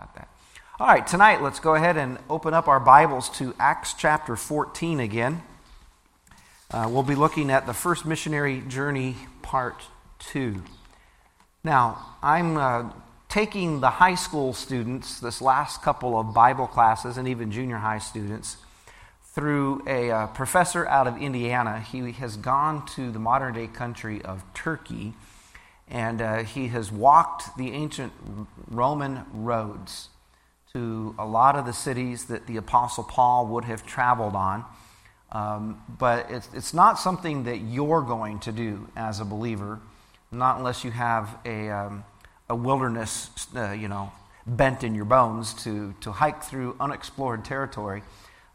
about that. All right, tonight let's go ahead and open up our Bibles to Acts chapter 14 again. Uh, we'll be looking at the first missionary journey, part two. Now, I'm uh, taking the high school students, this last couple of Bible classes, and even junior high students, through a uh, professor out of Indiana. He has gone to the modern day country of Turkey, and uh, he has walked the ancient Roman roads to a lot of the cities that the Apostle Paul would have traveled on. Um, but it's, it's not something that you're going to do as a believer, not unless you have a, um, a wilderness, uh, you know, bent in your bones to, to hike through unexplored territory.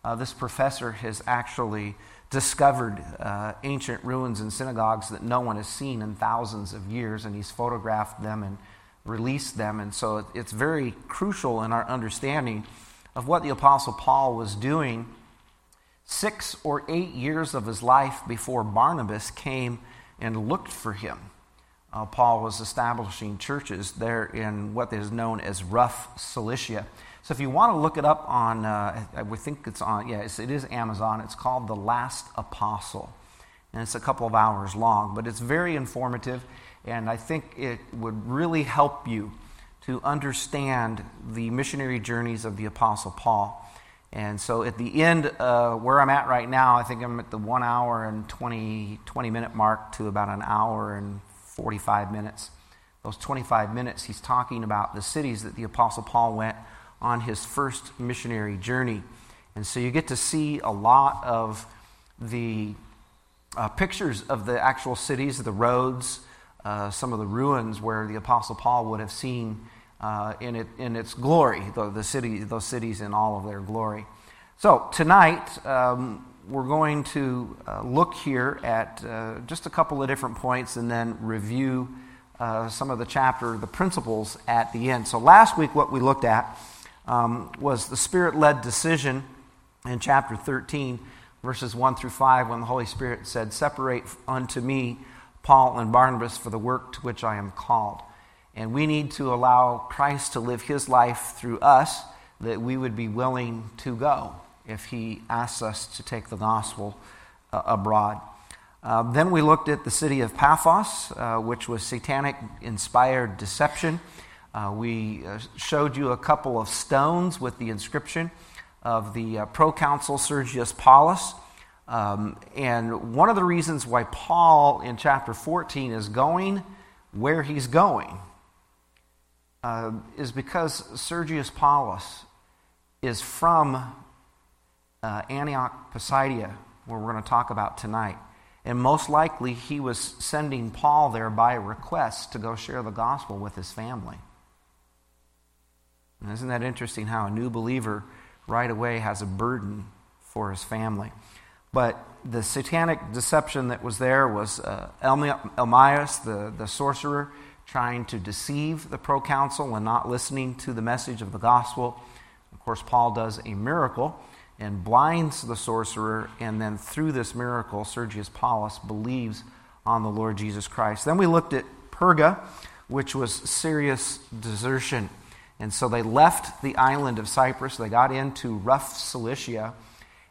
Uh, this professor has actually discovered uh, ancient ruins and synagogues that no one has seen in thousands of years, and he's photographed them and released them. And so it's very crucial in our understanding of what the Apostle Paul was doing six or eight years of his life before Barnabas came and looked for him. Uh, Paul was establishing churches there in what is known as rough Cilicia. So if you want to look it up on, uh, I think it's on, yes, it is Amazon. It's called The Last Apostle. And it's a couple of hours long, but it's very informative. And I think it would really help you to understand the missionary journeys of the Apostle Paul. And so at the end, uh, where I'm at right now, I think I'm at the one hour and 20, 20 minute mark to about an hour and 45 minutes. Those 25 minutes, he's talking about the cities that the Apostle Paul went on his first missionary journey. And so you get to see a lot of the uh, pictures of the actual cities, the roads, uh, some of the ruins where the Apostle Paul would have seen uh, in, it, in its glory, the, the city, those cities in all of their glory. So, tonight, um, we're going to uh, look here at uh, just a couple of different points and then review uh, some of the chapter, the principles at the end. So, last week, what we looked at um, was the Spirit led decision in chapter 13, verses 1 through 5, when the Holy Spirit said, Separate unto me Paul and Barnabas for the work to which I am called. And we need to allow Christ to live his life through us that we would be willing to go if he asks us to take the gospel uh, abroad. Uh, then we looked at the city of Paphos, uh, which was satanic inspired deception. Uh, we uh, showed you a couple of stones with the inscription of the uh, proconsul Sergius Paulus. Um, and one of the reasons why Paul in chapter 14 is going where he's going uh, is because Sergius Paulus is from uh, Antioch, Pisidia, where we're going to talk about tonight. And most likely, he was sending Paul there by request to go share the gospel with his family. And isn't that interesting how a new believer right away has a burden for his family? But the satanic deception that was there was uh, Elymas, the, the sorcerer, trying to deceive the proconsul and not listening to the message of the gospel. Of course, Paul does a miracle and blinds the sorcerer, and then through this miracle, Sergius Paulus believes on the Lord Jesus Christ. Then we looked at Perga, which was serious desertion. And so they left the island of Cyprus, they got into rough Cilicia,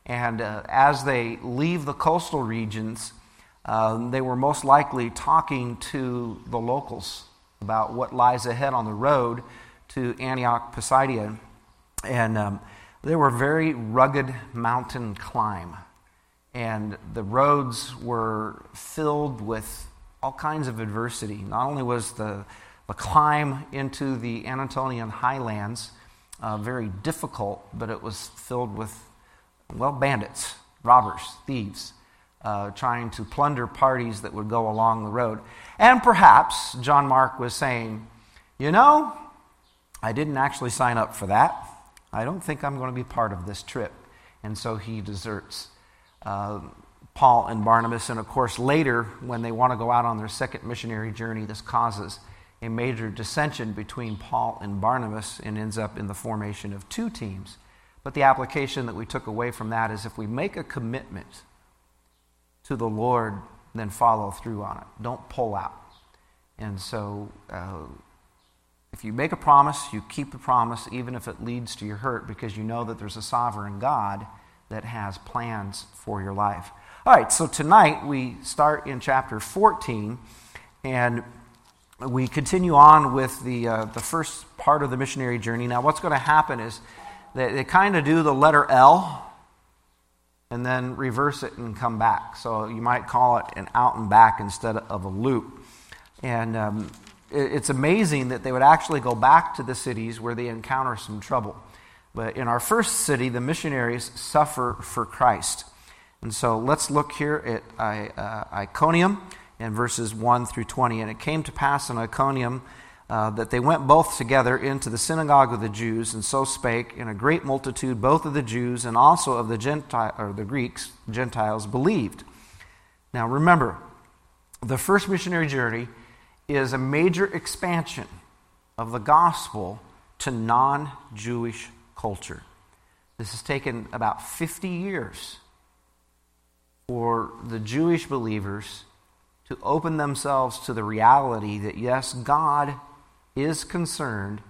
and uh, as they leave the coastal regions, uh, they were most likely talking to the locals about what lies ahead on the road to Antioch Pisidia. And um, they were very rugged mountain climb. And the roads were filled with all kinds of adversity. Not only was the, the climb into the Anatolian highlands uh, very difficult, but it was filled with well, bandits, robbers, thieves, uh, trying to plunder parties that would go along the road. And perhaps John Mark was saying, you know, I didn't actually sign up for that. I don't think I'm going to be part of this trip. And so he deserts uh, Paul and Barnabas. And of course, later, when they want to go out on their second missionary journey, this causes a major dissension between Paul and Barnabas and ends up in the formation of two teams. But the application that we took away from that is if we make a commitment to the Lord, then follow through on it. Don't pull out. And so uh, If you make a promise, you keep the promise, even if it leads to your hurt, because you know that there's a sovereign God that has plans for your life. All right, so tonight we start in chapter 14, and we continue on with the, uh, the first part of the missionary journey. Now, what's going to happen is they, they kind of do the letter L and then reverse it and come back. So you might call it an out and back instead of a loop. And um, it, it's amazing that they would actually go back to the cities where they encounter some trouble. But in our first city, the missionaries suffer for Christ. And so let's look here at uh, Iconium in verses 1 through 20. And it came to pass in Iconium uh, that they went both together into the synagogue of the Jews, and so spake, and a great multitude, both of the Jews and also of the Gentile or the Greeks, Gentiles, believed. Now remember, the first missionary journey is a major expansion of the gospel to non Jewish culture. This has taken about 50 years for the Jewish believers to open themselves to the reality that, yes, God is concerned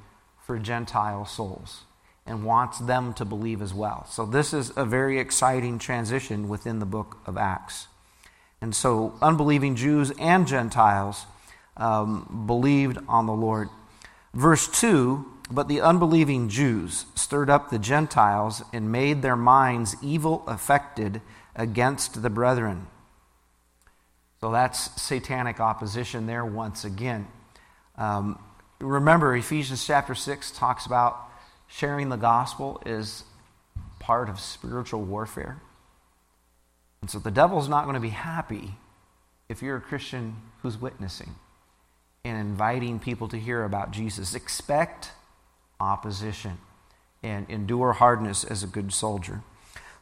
for Gentile souls and wants them to believe as well. So, this is a very exciting transition within the book of Acts. And so, unbelieving Jews and Gentiles um, believed on the Lord. Verse 2 But the unbelieving Jews stirred up the Gentiles and made their minds evil affected against the brethren. So, that's satanic opposition there once again. Um, Remember, Ephesians chapter 6 talks about sharing the gospel is part of spiritual warfare. And so the devil's not going to be happy if you're a Christian who's witnessing and inviting people to hear about Jesus. Expect opposition and endure hardness as a good soldier.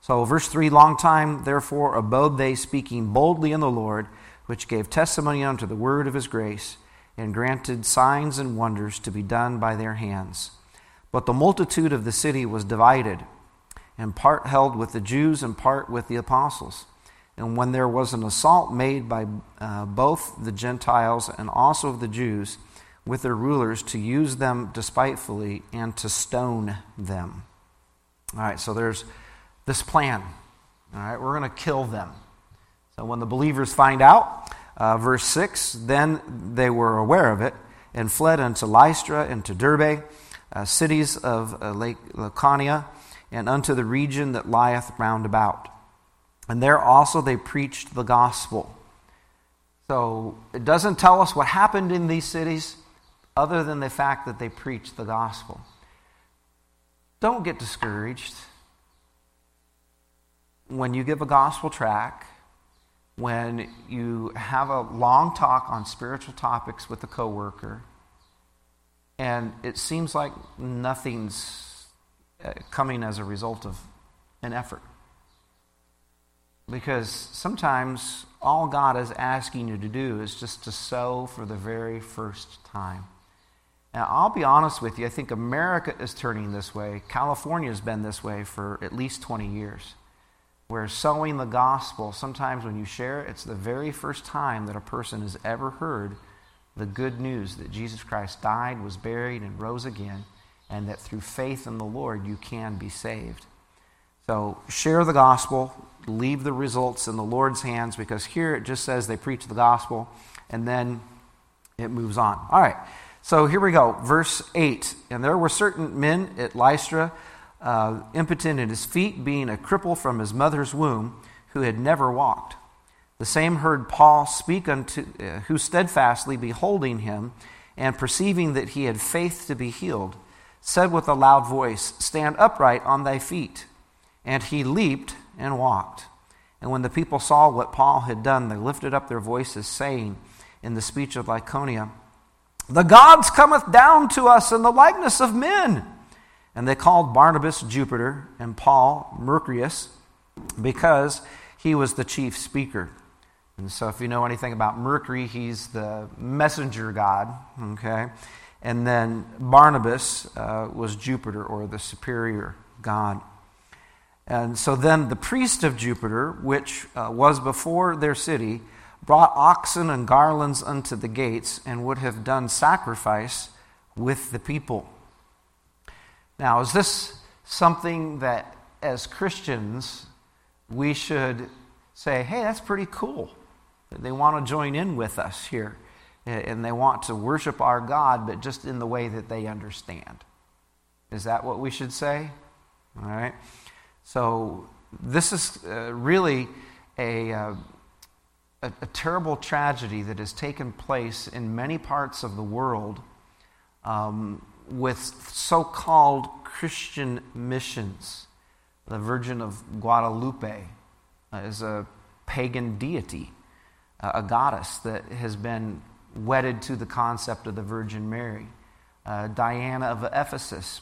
So, verse 3 Long time, therefore, abode they speaking boldly in the Lord, which gave testimony unto the word of his grace and granted signs and wonders to be done by their hands. But the multitude of the city was divided, and part held with the Jews and part with the apostles. And when there was an assault made by uh, both the Gentiles and also of the Jews with their rulers to use them despitefully and to stone them. All right, so there's this plan. All right, we're going to kill them. So when the believers find out, uh, verse 6 Then they were aware of it and fled unto Lystra and to Derbe, uh, cities of uh, Lake Lycaonia, and unto the region that lieth round about. And there also they preached the gospel. So it doesn't tell us what happened in these cities other than the fact that they preached the gospel. Don't get discouraged when you give a gospel track when you have a long talk on spiritual topics with a coworker and it seems like nothing's uh, coming as a result of an effort. Because sometimes all God is asking you to do is just to sow for the very first time. Now, I'll be honest with you, I think America is turning this way. California has been this way for at least 20 years where sowing the gospel, sometimes when you share it, it's the very first time that a person has ever heard the good news that Jesus Christ died, was buried, and rose again, and that through faith in the Lord you can be saved. So share the gospel, leave the results in the Lord's hands, because here it just says they preach the gospel, and then it moves on. All right, so here we go. Verse 8 And there were certain men at Lystra uh, impotent in his feet, being a cripple from his mother's womb, who had never walked. The same heard Paul speak unto, uh, who steadfastly beholding him, and perceiving that he had faith to be healed, said with a loud voice, Stand upright on thy feet. And he leaped and walked. And when the people saw what Paul had done, they lifted up their voices, saying in the speech of Lycaonia, The gods cometh down to us in the likeness of men. And they called Barnabas Jupiter and Paul Mercurius because he was the chief speaker. And so, if you know anything about Mercury, he's the messenger god, okay? And then Barnabas uh, was Jupiter or the superior god. And so then the priest of Jupiter, which uh, was before their city, brought oxen and garlands unto the gates and would have done sacrifice with the people. Now, is this something that as Christians we should say, hey, that's pretty cool? They want to join in with us here and they want to worship our God, but just in the way that they understand. Is that what we should say? All right. So, this is uh, really a, uh, a, a, terrible tragedy that has taken place in many parts of the world um, with so called Christian missions. The Virgin of Guadalupe uh, is a pagan deity, a goddess that has been wedded to the concept of the Virgin Mary. Uh, Diana of Ephesus,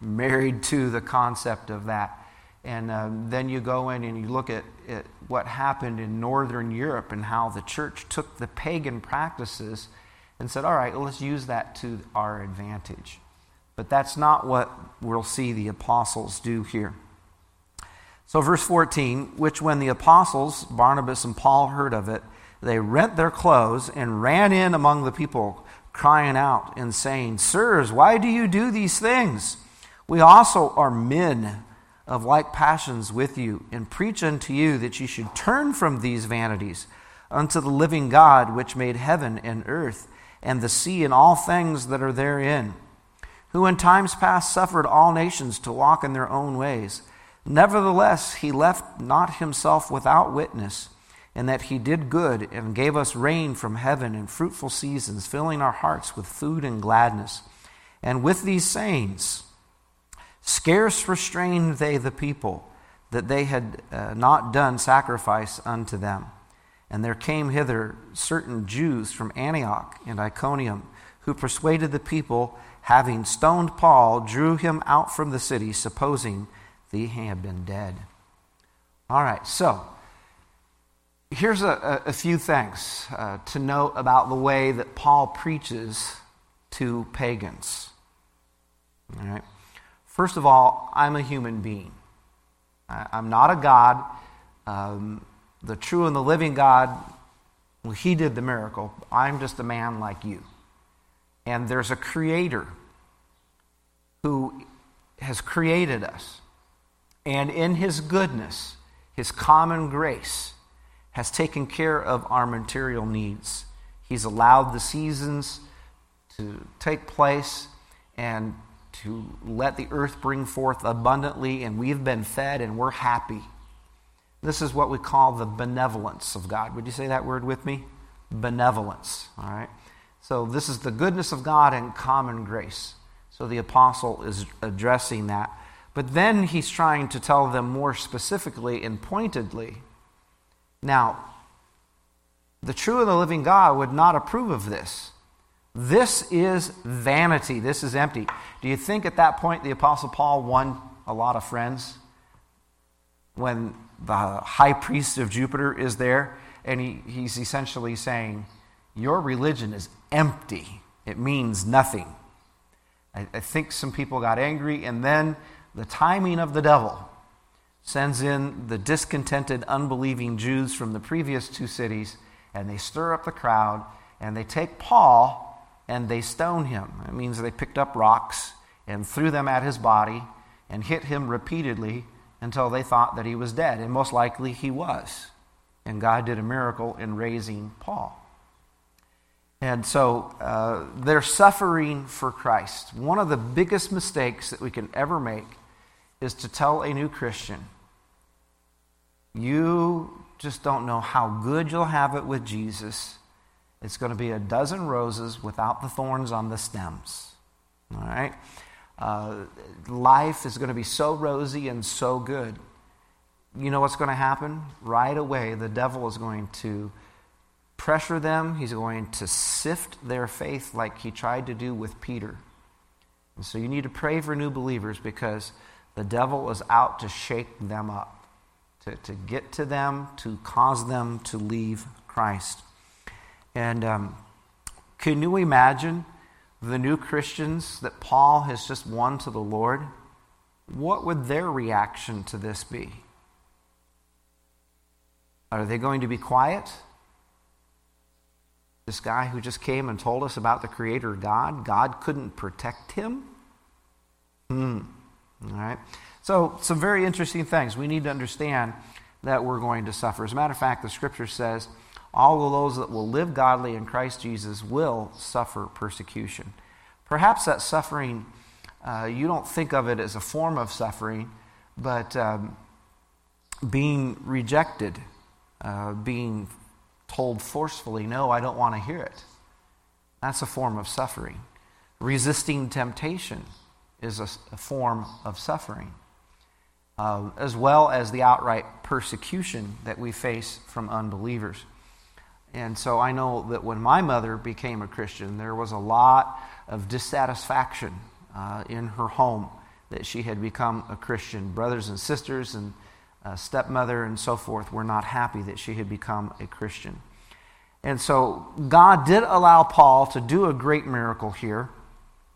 married to the concept of that. And um, then you go in and you look at, at, what happened in Northern Europe and how the church took the pagan practices and said, all right, let's use that to our advantage. But that's not what we'll see the apostles do here. So, verse 14, which when the apostles, Barnabas and Paul, heard of it, they rent their clothes and ran in among the people, crying out and saying, Sirs, why do you do these things? We also are men of like passions with you, and preach unto you that you should turn from these vanities unto the living God, which made heaven and earth, and the sea and all things that are therein, who in times past suffered all nations to walk in their own ways. Nevertheless, he left not himself without witness, in that he did good and gave us rain from heaven and fruitful seasons, filling our hearts with food and gladness. And with these sayings, Scarce restrained they the people, that they had uh, not done sacrifice unto them. And there came hither certain Jews from Antioch and Iconium, who persuaded the people, having stoned Paul, drew him out from the city, supposing that he had been dead. All right, so here's a, a few things uh, to note about the way that Paul preaches to pagans. All right. First of all, I'm a human being. I, am not a God. Um, the true and the living God, well, He did the miracle. I'm just a man like you. And there's a creator who has created us. And in His goodness, His common grace, has taken care of our material needs. He's allowed the seasons to take place and to let the earth bring forth abundantly, and we've been fed and we're happy. This is what we call the benevolence of God. Would you say that word with me? Benevolence. All right. So, this is the goodness of God and common grace. So, the apostle is addressing that. But then he's trying to tell them more specifically and pointedly. Now, the true and the living God would not approve of this. This is vanity. This is empty. Do you think at that point the Apostle Paul won a lot of friends? When the high priest of Jupiter is there, and he, he's essentially saying, Your religion is empty, it means nothing. I, I think some people got angry, and then the timing of the devil sends in the discontented, unbelieving Jews from the previous two cities, and they stir up the crowd, and they take Paul and they stone him. It means they picked up rocks and threw them at his body and hit him repeatedly until they thought that he was dead. And most likely he was. And God did a miracle in raising Paul. And so uh, they're suffering for Christ. One of the biggest mistakes that we can ever make is to tell a new Christian, you just don't know how good you'll have it with Jesus it's going to be a dozen roses without the thorns on the stems. All right? Uh, life is going to be so rosy and so good. You know what's going to happen? Right away, the devil is going to pressure them, he's going to sift their faith like he tried to do with Peter. And so you need to pray for new believers because the devil is out to shake them up, to, to get to them, to cause them to leave Christ. And um, can you imagine the new Christians that Paul has just won to the Lord? What would their reaction to this be? Are they going to be quiet? This guy who just came and told us about the Creator God, God couldn't protect him? Hmm. All right. So, some very interesting things. We need to understand that we're going to suffer. As a matter of fact, the scripture says all of those that will live godly in Christ Jesus will suffer persecution. Perhaps that suffering, uh, you don't think of it as a form of suffering, but um, being rejected, uh, being told forcefully, no, I don't want to hear it. That's a form of suffering. Resisting temptation is a, a form of suffering, uh, as well as the outright persecution that we face from unbelievers. And so I know that when my mother became a Christian, there was a lot of dissatisfaction uh, in her home that she had become a Christian. Brothers and sisters and uh, stepmother and so forth were not happy that she had become a Christian. And so God did allow Paul to do a great miracle here.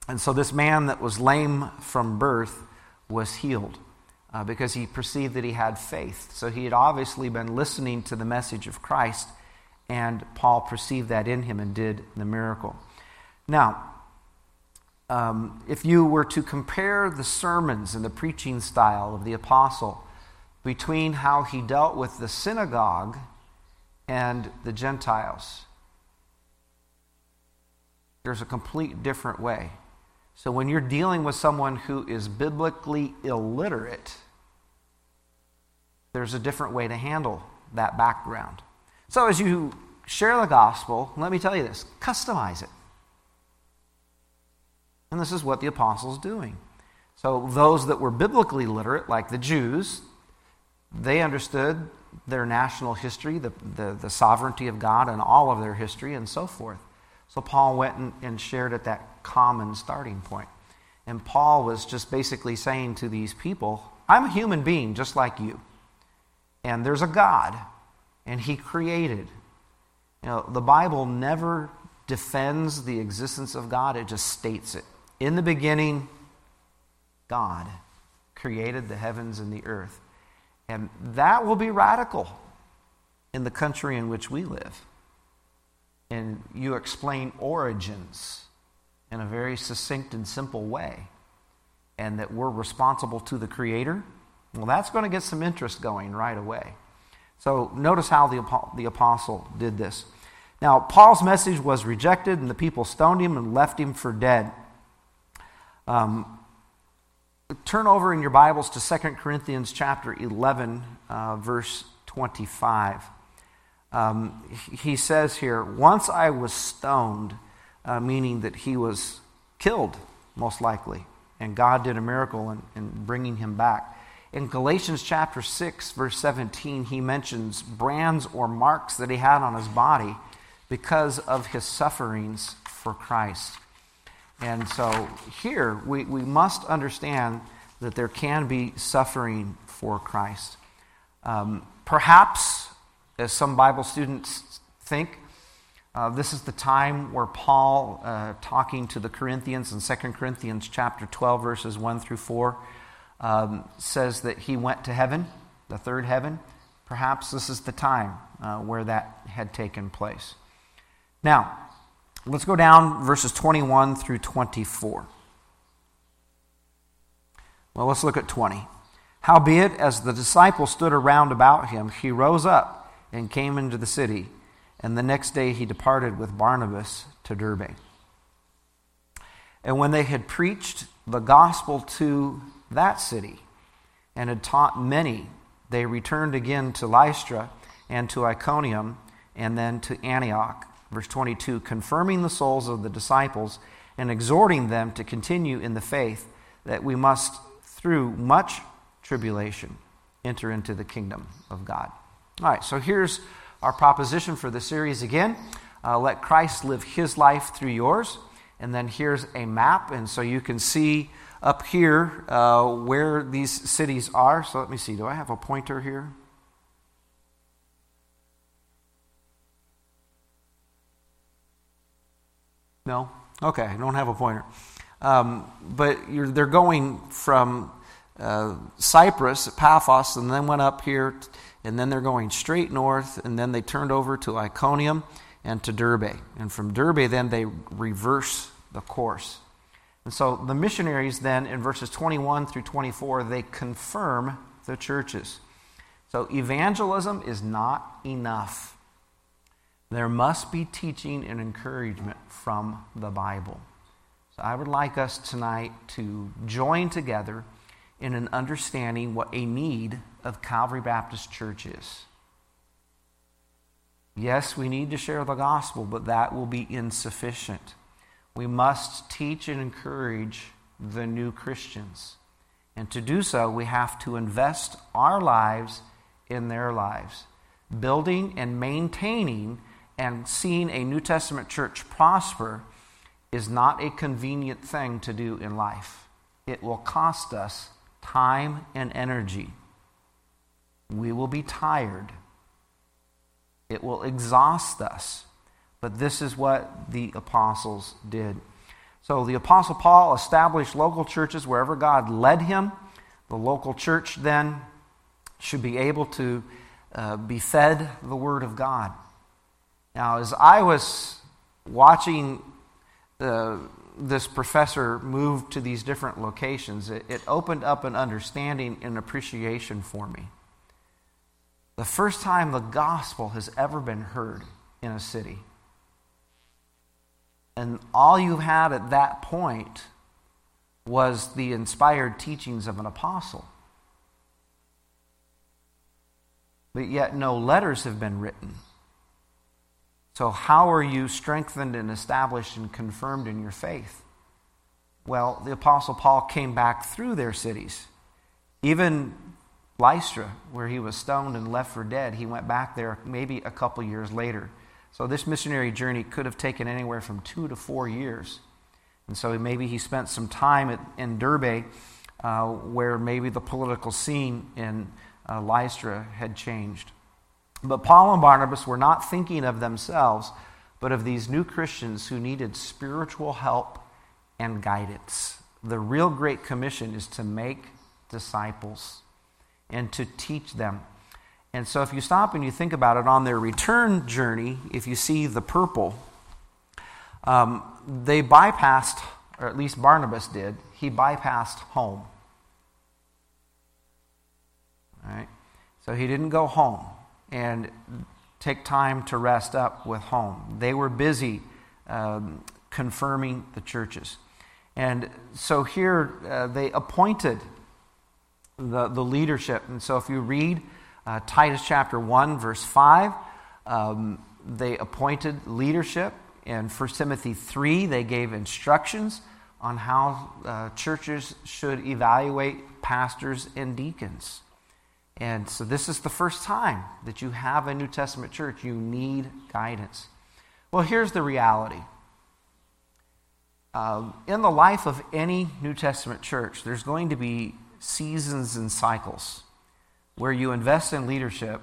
And so this man that was lame from birth was healed uh, because he perceived that he had faith. So he had obviously been listening to the message of Christ, and Paul perceived that in him and did the miracle. Now, um, if you were to compare the sermons and the preaching style of the apostle between how he dealt with the synagogue and the Gentiles, there's a complete different way. So when you're dealing with someone who is biblically illiterate, there's a different way to handle that background. So as you share the gospel, let me tell you this customize it. And this is what the apostles doing. So those that were biblically literate, like the Jews, they understood their national history, the, the, the sovereignty of God, and all of their history, and so forth. So Paul went and, and shared at that common starting point. And Paul was just basically saying to these people, I'm a human being just like you. And there's a God, and He created. You know, the Bible never defends the existence of God, it just states it. In the beginning, God created the heavens and the earth. And that will be radical in the country in which we live. And you explain origins in a very succinct and simple way, and that we're responsible to the Creator. Well, that's going to get some interest going right away. So notice how the, the apostle did this. Now, Paul's message was rejected, and the people stoned him and left him for dead. Um, turn over in your Bibles to 2 Corinthians chapter 11, uh, verse 25. Um, he says here, Once I was stoned, uh, meaning that he was killed, most likely, and God did a miracle in, in bringing him back. In Galatians chapter 6, verse 17, he mentions brands or marks that he had on his body because of his sufferings for Christ. And so here we, we must understand that there can be suffering for Christ. Um, perhaps, as some Bible students think, uh, this is the time where Paul, uh, talking to the Corinthians in 2 Corinthians chapter 12, verses 1 through 4, um, says that he went to heaven, the third heaven. Perhaps this is the time uh, where that had taken place. Now, Let's go down verses 21 through 24. Well, let's look at 20. Howbeit, as the disciples stood around about him, he rose up and came into the city, and the next day he departed with Barnabas to Derbe. And when they had preached the gospel to that city and had taught many, they returned again to Lystra and to Iconium and then to Antioch verse 22, confirming the souls of the disciples and exhorting them to continue in the faith that we must, through much tribulation, enter into the kingdom of God. All right, so here's our proposition for the series again. Uh, let Christ live his life through yours. And then here's a map, and so you can see up here uh, where these cities are. So let me see, do I have a pointer here? No? Okay, I don't have a pointer. Um, but they're going from uh, Cyprus, Paphos, and then went up here, and then they're going straight north, and then they turned over to Iconium, and to Derbe. And from Derbe, then they reverse the course. And so the missionaries, then, in verses 21 through 24, they confirm the churches. So evangelism is not enough. There must be teaching and encouragement from the Bible. So I would like us tonight to join together in an understanding what a need of Calvary Baptist Church is. Yes, we need to share the gospel, but that will be insufficient. We must teach and encourage the new Christians. And to do so, we have to invest our lives in their lives, building and maintaining and seeing a New Testament church prosper is not a convenient thing to do in life. It will cost us time and energy. We will be tired. It will exhaust us. But this is what the apostles did. So the apostle Paul established local churches wherever God led him. The local church then should be able to uh, be fed the word of God. Now, as I was watching uh, this professor move to these different locations, it, it opened up an understanding and appreciation for me. The first time the gospel has ever been heard in a city. And all you had at that point was the inspired teachings of an apostle. But yet, no letters have been written. So, how are you strengthened and established and confirmed in your faith? Well, the Apostle Paul came back through their cities. Even Lystra, where he was stoned and left for dead, he went back there maybe a couple years later. So, this missionary journey could have taken anywhere from two to four years. And so, maybe he spent some time at, in Derbe, uh, where maybe the political scene in uh, Lystra had changed. But Paul and Barnabas were not thinking of themselves, but of these new Christians who needed spiritual help and guidance. The real Great Commission is to make disciples and to teach them. And so, if you stop and you think about it, on their return journey, if you see the purple, um, they bypassed, or at least Barnabas did, he bypassed home. All right? So he didn't go home and take time to rest up with home. They were busy um, confirming the churches. And so here uh, they appointed the, the leadership. And so if you read uh, Titus chapter 1, verse 5, um, they appointed leadership. In 1 Timothy 3, they gave instructions on how uh, churches should evaluate pastors and deacons. And so, this is the first time that you have a New Testament church. You need guidance. Well, here's the reality. Uh, in the life of any New Testament church, there's going to be seasons and cycles where you invest in leadership.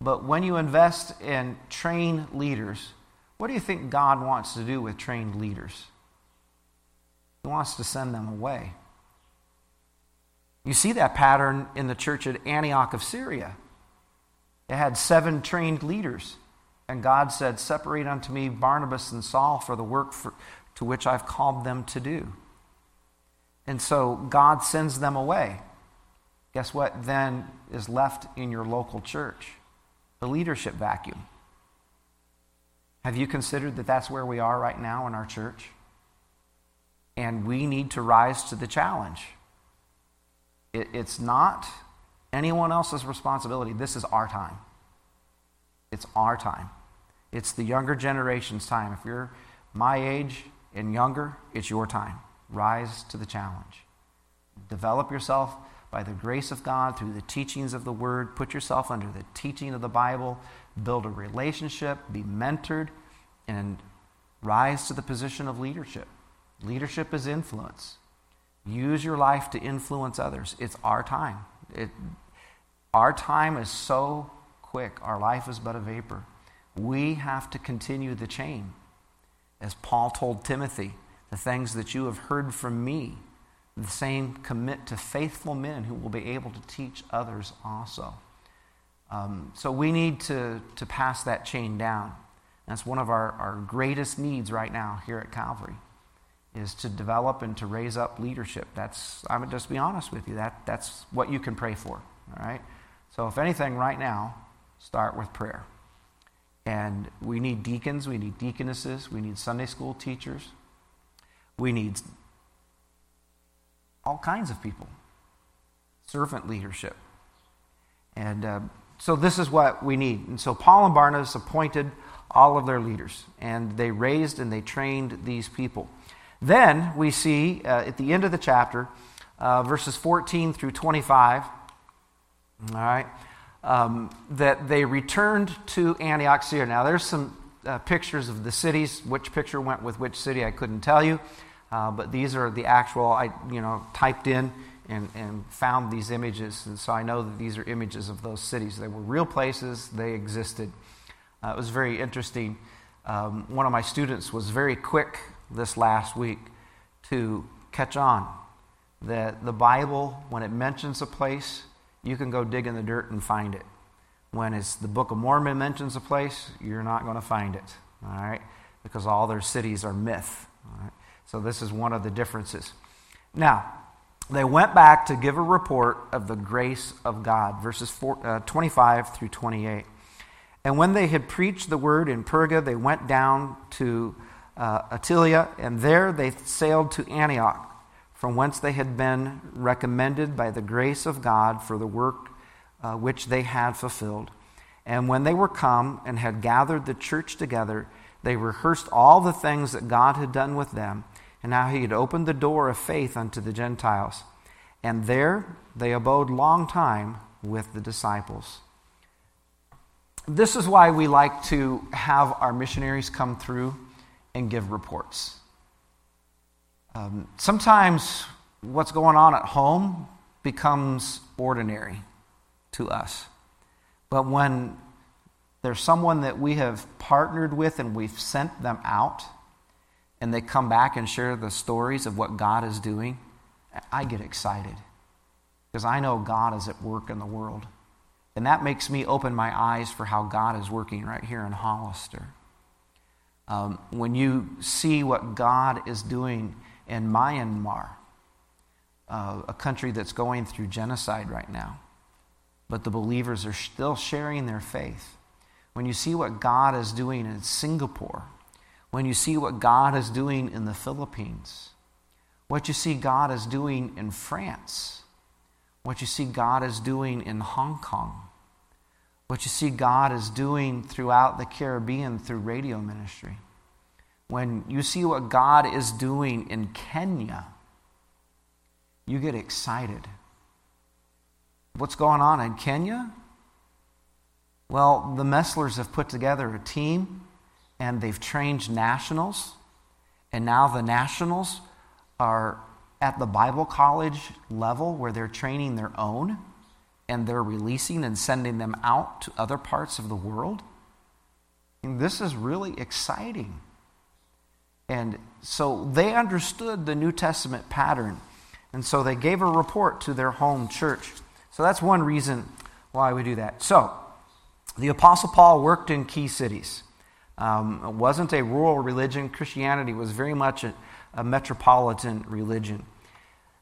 But when you invest in trained leaders, what do you think God wants to do with trained leaders? He wants to send them away. You see that pattern in the church at Antioch of Syria. It had seven trained leaders, and God said, Separate unto me Barnabas and Saul for the work for, to which I've called them to do. And so God sends them away. Guess what then is left in your local church? The leadership vacuum. Have you considered that that's where we are right now in our church? And we need to rise to the challenge. It, it's not anyone else's responsibility. This is our time. It's our time. It's the younger generation's time. If you're my age and younger, it's your time. Rise to the challenge. Develop yourself by the grace of God through the teachings of the Word. Put yourself under the teaching of the Bible. Build a relationship. Be mentored. And rise to the position of leadership. Leadership is influence. Use your life to influence others. It's our time. It, our time is so quick. Our life is but a vapor. We have to continue the chain. As Paul told Timothy, the things that you have heard from me, the same commit to faithful men who will be able to teach others also. Um, so we need to, to pass that chain down. That's one of our, our greatest needs right now here at Calvary is to develop and to raise up leadership. That's, I'm just be honest with you, that, that's what you can pray for, all right? So if anything, right now, start with prayer. And we need deacons, we need deaconesses, we need Sunday school teachers, we need all kinds of people, servant leadership. And uh, so this is what we need. And so Paul and Barnabas appointed all of their leaders, and they raised and they trained these people. Then we see uh, at the end of the chapter, uh, verses 14 through 25, all right, um, that they returned to Antioch, Syria. Now, there's some uh, pictures of the cities. Which picture went with which city, I couldn't tell you. Uh, but these are the actual, I you know, typed in and, and found these images. And so I know that these are images of those cities. They were real places, they existed. Uh, it was very interesting. Um, one of my students was very quick this last week to catch on that the Bible, when it mentions a place, you can go dig in the dirt and find it. When it's the Book of Mormon mentions a place, you're not going to find it, all right? Because all their cities are myth. All right? So this is one of the differences. Now, they went back to give a report of the grace of God, verses four, uh, 25 through 28. And when they had preached the word in Perga, they went down to uh, Attalia, and there they sailed to Antioch, from whence they had been recommended by the grace of God for the work uh, which they had fulfilled. And when they were come and had gathered the church together, they rehearsed all the things that God had done with them, and how he had opened the door of faith unto the Gentiles. And there they abode long time with the disciples. This is why we like to have our missionaries come through and give reports. Um, sometimes what's going on at home becomes ordinary to us. But when there's someone that we have partnered with and we've sent them out, and they come back and share the stories of what God is doing, I get excited because I know God is at work in the world. And that makes me open my eyes for how God is working right here in Hollister. Um, when you see what God is doing in Myanmar, uh, a country that's going through genocide right now, but the believers are still sharing their faith. When you see what God is doing in Singapore, when you see what God is doing in the Philippines, what you see God is doing in France, what you see God is doing in Hong Kong, what you see God is doing throughout the Caribbean through radio ministry. When you see what God is doing in Kenya, you get excited. What's going on in Kenya? Well, the Messlers have put together a team and they've trained nationals, and now the nationals are at the Bible college level where they're training their own and they're releasing and sending them out to other parts of the world. And this is really exciting. And so they understood the New Testament pattern. And so they gave a report to their home church. So that's one reason why we do that. So the Apostle Paul worked in key cities. Um, it wasn't a rural religion. Christianity was very much a, a metropolitan religion.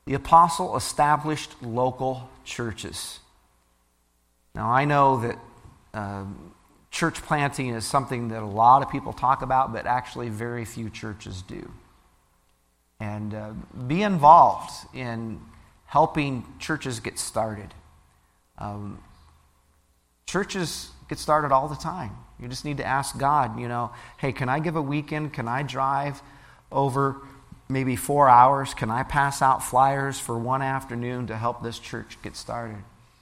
The apostle established local churches. Now, I know that um, church planting is something that a lot of people talk about, but actually, very few churches do. And uh, be involved in helping churches get started. Um, churches get started all the time. You just need to ask God, you know, hey, can I give a weekend? Can I drive over maybe four hours? Can I pass out flyers for one afternoon to help this church get started?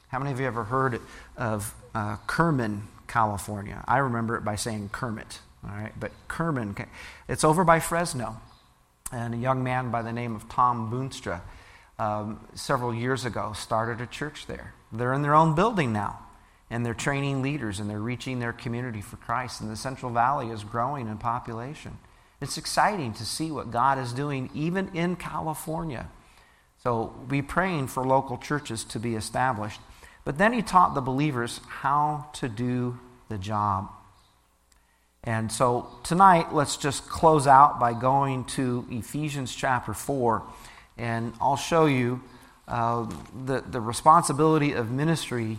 How many of you ever heard of uh, Kerman, California? I remember it by saying Kermit, all right? But Kerman, it's over by Fresno. And a young man by the name of Tom Boonstra um, several years ago started a church there. They're in their own building now, and they're training leaders and they're reaching their community for Christ. And the Central Valley is growing in population. It's exciting to see what God is doing even in California. So be praying for local churches to be established. But then he taught the believers how to do the job. And so tonight, let's just close out by going to Ephesians chapter 4, and I'll show you uh, the, the responsibility of ministry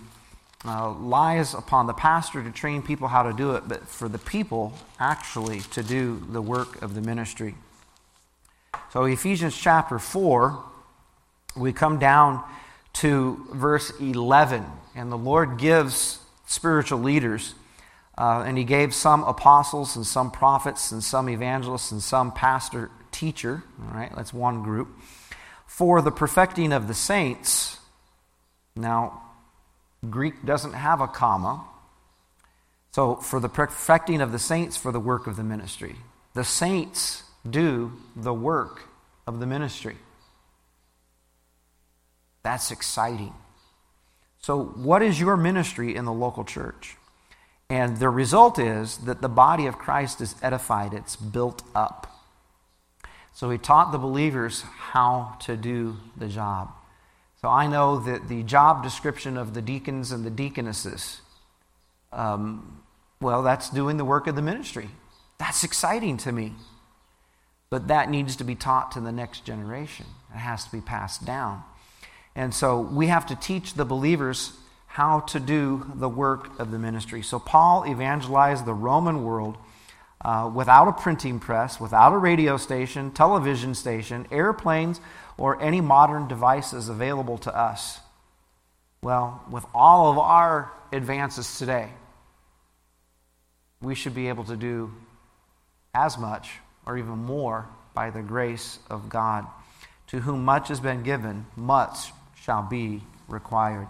uh, lies upon the pastor to train people how to do it, but for the people actually to do the work of the ministry. So, Ephesians chapter 4, we come down to verse 11, and the Lord gives spiritual leaders, uh, and He gave some apostles and some prophets and some evangelists and some pastor teacher. All right, that's one group. For the perfecting of the saints. Now, Greek doesn't have a comma. So, for the perfecting of the saints for the work of the ministry. The saints do the work of the ministry. That's exciting. So, what is your ministry in the local church? And the result is that the body of Christ is edified, it's built up. So, he taught the believers how to do the job. So I know that the job description of the deacons and the deaconesses, um, well, that's doing the work of the ministry. That's exciting to me. But that needs to be taught to the next generation. It has to be passed down. And so we have to teach the believers how to do the work of the ministry. So Paul evangelized the Roman world uh, without a printing press, without a radio station, television station, airplanes, or any modern devices available to us. Well, with all of our advances today, we should be able to do as much or even more by the grace of God. To whom much has been given, much shall be required.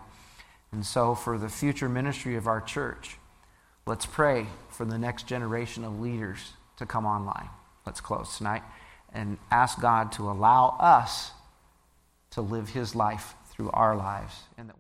And so, for the future ministry of our church, let's pray for the next generation of leaders to come online. Let's close tonight and ask God to allow us to live his life through our lives and that